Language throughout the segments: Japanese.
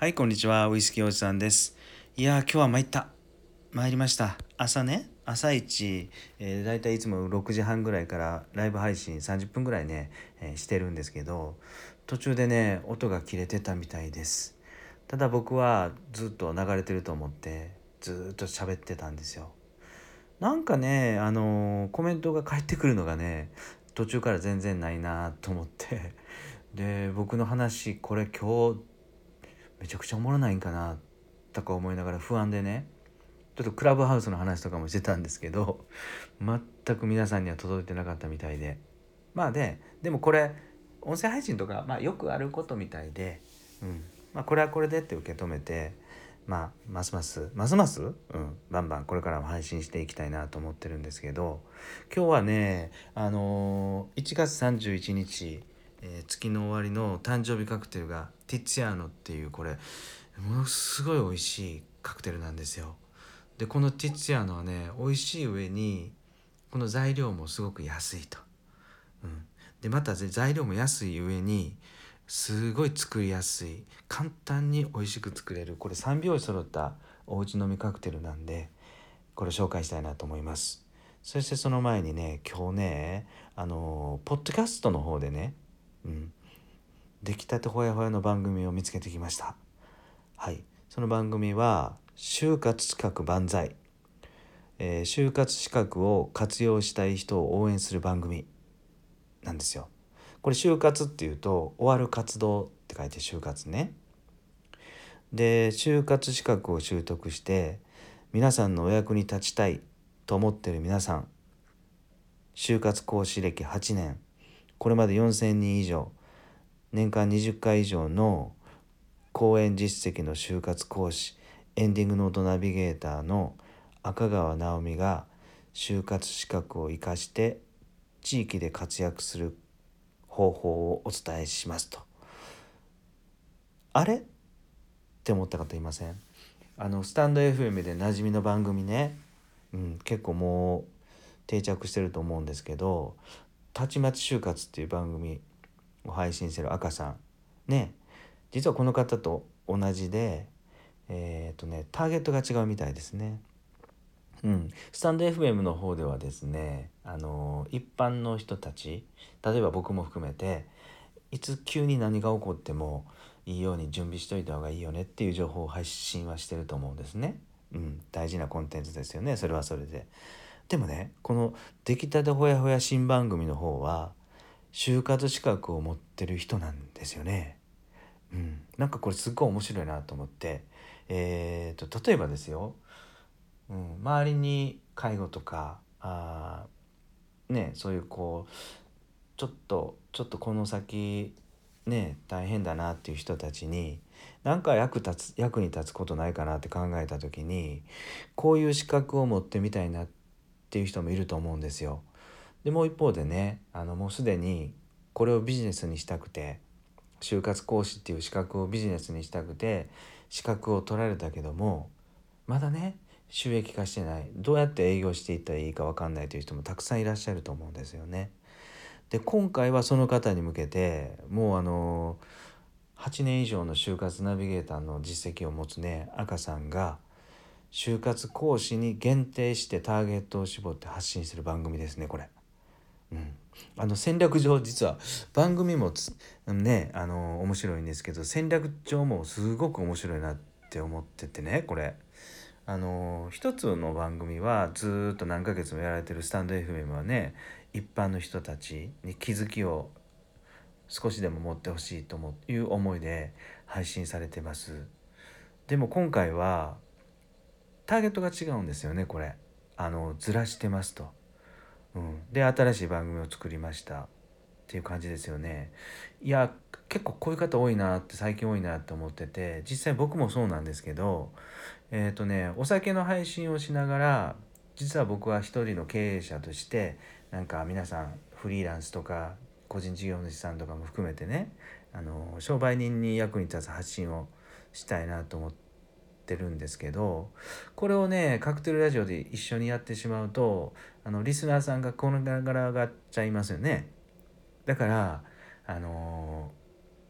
はい、こんにちは。ウイスキーおじさんです。いやー、今日は参った。参りました。朝ね、朝一、えー、だいたいいつも6時半ぐらいからライブ配信30分ぐらいね、えーしてるんですけど、途中でね、音が切れてたみたいです。ただ僕はずっと流れてると思って、ずっと喋ってたんですよ。なんかね、あのーコメントが返ってくるのがね、途中から全然ないなと思って、で、僕の話、これ今日、めちゃくちゃおもろないんかなとか思いながら不安でね。ちょっとクラブハウスの話とかもしてたんですけど全く皆さんには届いてなかったみたいで。まあででもこれ音声配信とか、まあ、よくあることみたいで、うん。まあ、これはこれでって受け止めて、まあ、ますますますます、うん、バンバンこれからも配信していきたいなと思ってるんですけど今日はね、あのー1月31日えー月の終わりの誕生日カクテルがティッツィアーノっていうこれものすごい美味しいカクテルなんですよ。でこのティッツィアーノはね美味しい上にこの材料もすごく安いと。うん、でまた材料も安い上にすごい作りやすい簡単に美味しく作れるこれ3拍子揃ったおうち飲みカクテルなんでこれ紹介したいなと思います。そしてその前にね今日ねあのポッドキャストの方でねうん、出来たてほやほやの番組を見つけてきました。はい。その番組は就活資格万歳、えー就活資格を活用したい人を応援する番組なんですよ。これ就活っていうと終わる活動って書いて就活ね。で就活資格を習得して皆さんのお役に立ちたいと思ってる皆さん就活講師歴8年これまで4,000人以上年間20回以上の講演実績の就活講師エンディングノートナビゲーターの赤川直美が就活資格を生かして地域で活躍する方法をお伝えしますと。あれ？って思った方いません？あのスタンド FM で馴染みの番組ね、うん、結構もう定着してると思うんですけどたちまち就活っていう番組を配信してる赤さんね実はこの方と同じでえっ、とねターゲットが違うみたいですね。うん、スタンド FM の方ではですねあの一般の人たち例えば僕も含めていつ急に何が起こってもいいように準備しといた方がいいよねっていう情報を配信はしてると思うんですね。うん、大事なコンテンツですよねそれはそれで。でもねこの「出来たてほやほや」新番組の方は就活資格を持ってる人なんですよね。うん、なんかこれすっごい面白いなと思って。えー、と例えばですよ、うん、周りに介護とかあねそういうこうちょっとちょっとこの先ね大変だなっていう人たちに何か役立つ役に立つことないかなって考えた時にこういう資格を持ってみたいなってっていう人もいると思うんですよ。でもう一方でねあのもうすでにこれをビジネスにしたくて就活講師っていう資格をビジネスにしたくて資格を取られたけどもまだね収益化してないどうやって営業していったらいいか分かんないという人もたくさんいらっしゃると思うんですよね。で今回はその方に向けてもうあの8年以上の就活ナビゲーターの実績を持つね赤さんが就活講師に限定してターゲットを絞って発信する番組ですねこれ。うん、あの戦略上実は番組もねあの面白いんですけど戦略上もすごく面白いなって思っててねこれ。あの一つの番組はずっと何ヶ月もやられてるスタンド FM はね一般の人たちに気づきを少しでも持ってほしいという思いで配信されてます。でも今回はターゲットが違うんですよねこれ。あのずらしてますと。うん、で新しい番組を作りましたっていう感じですよね。いや結構こういう方多いなって最近多いなって思ってて実際僕もそうなんですけどえっ、とねお酒の配信をしながら実は僕は一人の経営者としてなんか皆さんフリーランスとか個人事業主さんとかも含めてねあの商売人に役に立つ発信をしたいなと思っててるんですけどこれをねカクテルラジオで一緒にやってしまうとあのリスナーさんがこのがらがっちゃいますよね。だからあの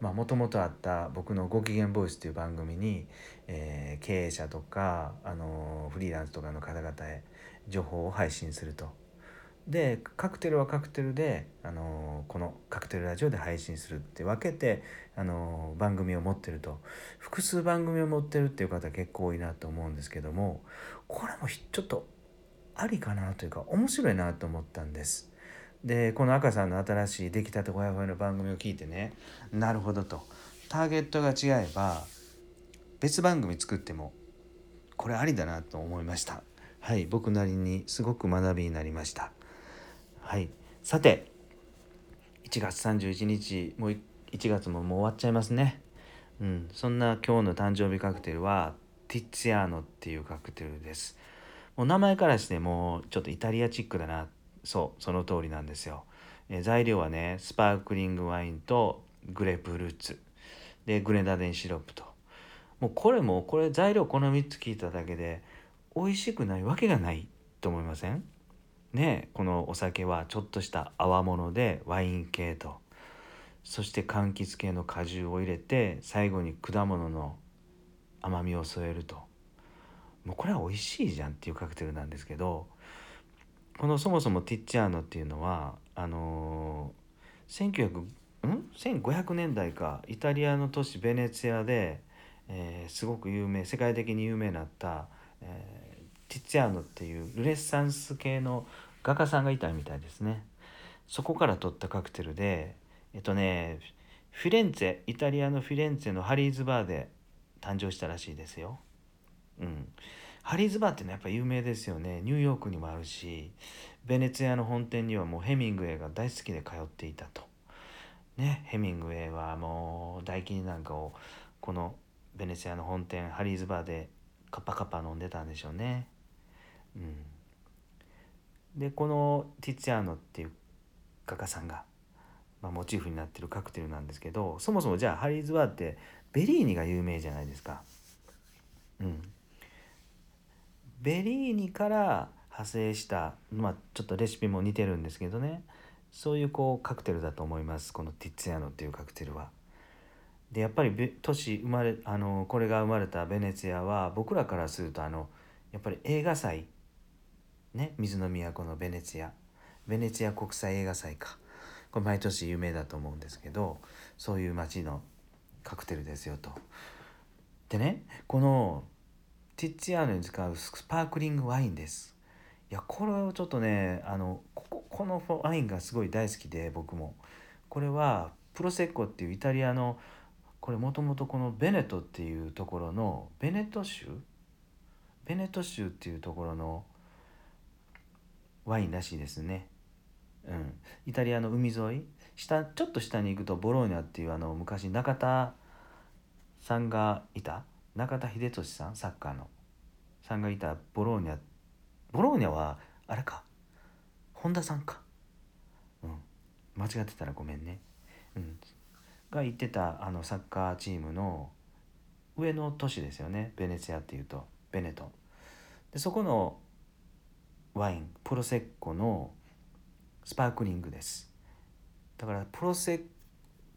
もともとあった僕の「ご機嫌ボイス」という番組に、えー、経営者とか、あのフリーランスとかの方々へ情報を配信すると。でカクテルはカクテルで、あのこのカクテルラジオで配信するって分けて、あの番組を持ってると。複数番組を持ってるっていう方結構多いなと思うんですけどもこれもちょっとありかなというか面白いなと思ったんです。でこの赤さんの新しい出来たてほやほやの番組を聞いてねなるほどと。ターゲットが違えば別番組作ってもこれありだなと思いました。はい僕なりにすごく学びになりました。はい。さて1月31日もう1月ももう終わっちゃいますね。うん。そんな今日の誕生日カクテルはティッツィアーノっていうカクテルです。もう名前からしてもうちょっとイタリアチックだな。そうその通りなんですよ、え材料はねスパークリングワインとグレープフルーツ。でグレナデンシロップと。もうこれもこれ材料この3つ聞いただけで美味しくないわけがないと思いません？ねこのお酒はちょっとした泡物でワイン系と。そして柑橘系の果汁を入れて最後に果物の甘みを添えると。もうこれは美味しいじゃんっていうカクテルなんですけどこのそもそもティッチャーノっていうのはあのー、ん？1500年代かイタリアの都市ベネツィアで、えー、すごく有名世界的に有名になった、えー、ティッチャーノっていうルネッサンス系の画家さんがいたみたいですねそこから取ったカクテルでえっとねフィレンツェイタリアのフィレンツェのハリーズバーで誕生したらしいですようんハリーズバーっていうのはやっぱ有名ですよねニューヨークにもあるしベネツィアの本店にはもうヘミングウェイが大好きで通っていたと。ねヘミングウェイはもう大金なんかをこのベネツィアの本店ハリーズバーでカッパカッパ飲んでたんでしょうね。うん、でこのティッツィアーノっていう画家さんが、まあ、モチーフになってるカクテルなんですけどそもそもじゃあハリーズバーってベリーニが有名じゃないですか。うん、ベリーニから派生したまあちょっとレシピも似てるんですけどねそういうこうカクテルだと思いますこのティッツィアノっていうカクテルは。でやっぱり都市生まれあのこれが生まれたベネツィアは僕らからするとあのやっぱり映画祭ね水の都のベネツィアベネツィア国際映画祭かこれ毎年有名だと思うんですけどそういう街のカクテルですよと。でねこのティッツィアーノに使うスパークリングワインです。いやこれはちょっとねあのこここのワインがすごい大好きで僕も。これはプロセッコっていうイタリアのこれもともとこのベネトっていうところのベネト州？ベネト州っていうところのワインらしいですね。うん、イタリアの海沿い下ちょっと下に行くとボローニャっていうあの昔中田さんがいた中田英寿さんサッカーの。さんがいたボローニャ。ボローニャはあれか。本田さんか。うん。間違ってたらごめんね。うん。が行ってたあのサッカーチームの上の都市ですよね。ベネツィアっていうと。ベネトでそこのワインプロセッコのスパークリングです。だからプロセ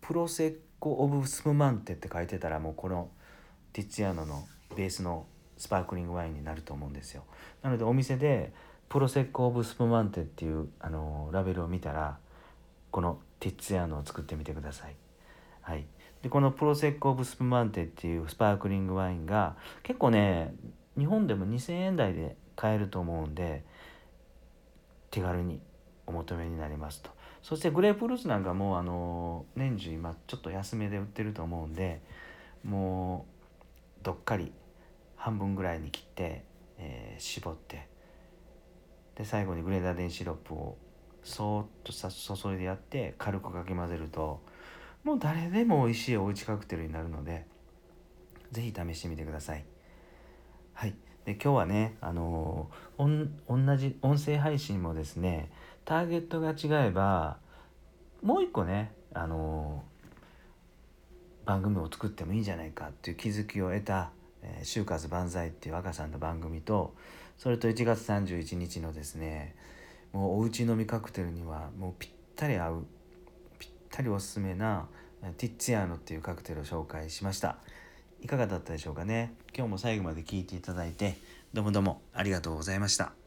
プロセッコ・オブ・スプマンテって書いてたらもうこのティッツィアーノのベースのスパークリングワインになると思うんですよ。なのでお店でプロセッコ・オブ・スプマンテっていうあのラベルを見たらこのティッツィアーノを作ってみてください。はい。でこのプロセッコ・オブ・スプマンテっていうスパークリングワインが結構ね日本でも2,000円台で買えると思うんで手軽にお求めになりますとそしてグレープフルーツなんかもうあの年中今ちょっと安めで売ってると思うんでもうどっかり半分ぐらいに切って、えー、絞ってで最後にグレーダーデンシロップをそーっとさ注いでやって軽くかき混ぜるともう誰でも美味しいおうちカクテルになるので是非試してみてください。はいで今日はね、あのー、同じ音声配信もですねターゲットが違えばもう一個ね、あの番組を作ってもいいんじゃないかっていう気づきを得た「えー、就活万歳」っていう若さんの番組とそれと1月31日のですねもうおうち飲みカクテルにはもうぴったり合うぴったりおすすめな、ティッツィアーノっていうカクテルを紹介しました。いかがだったでしょうかね。今日も最後まで聞いていただいてどうもどうもありがとうございました。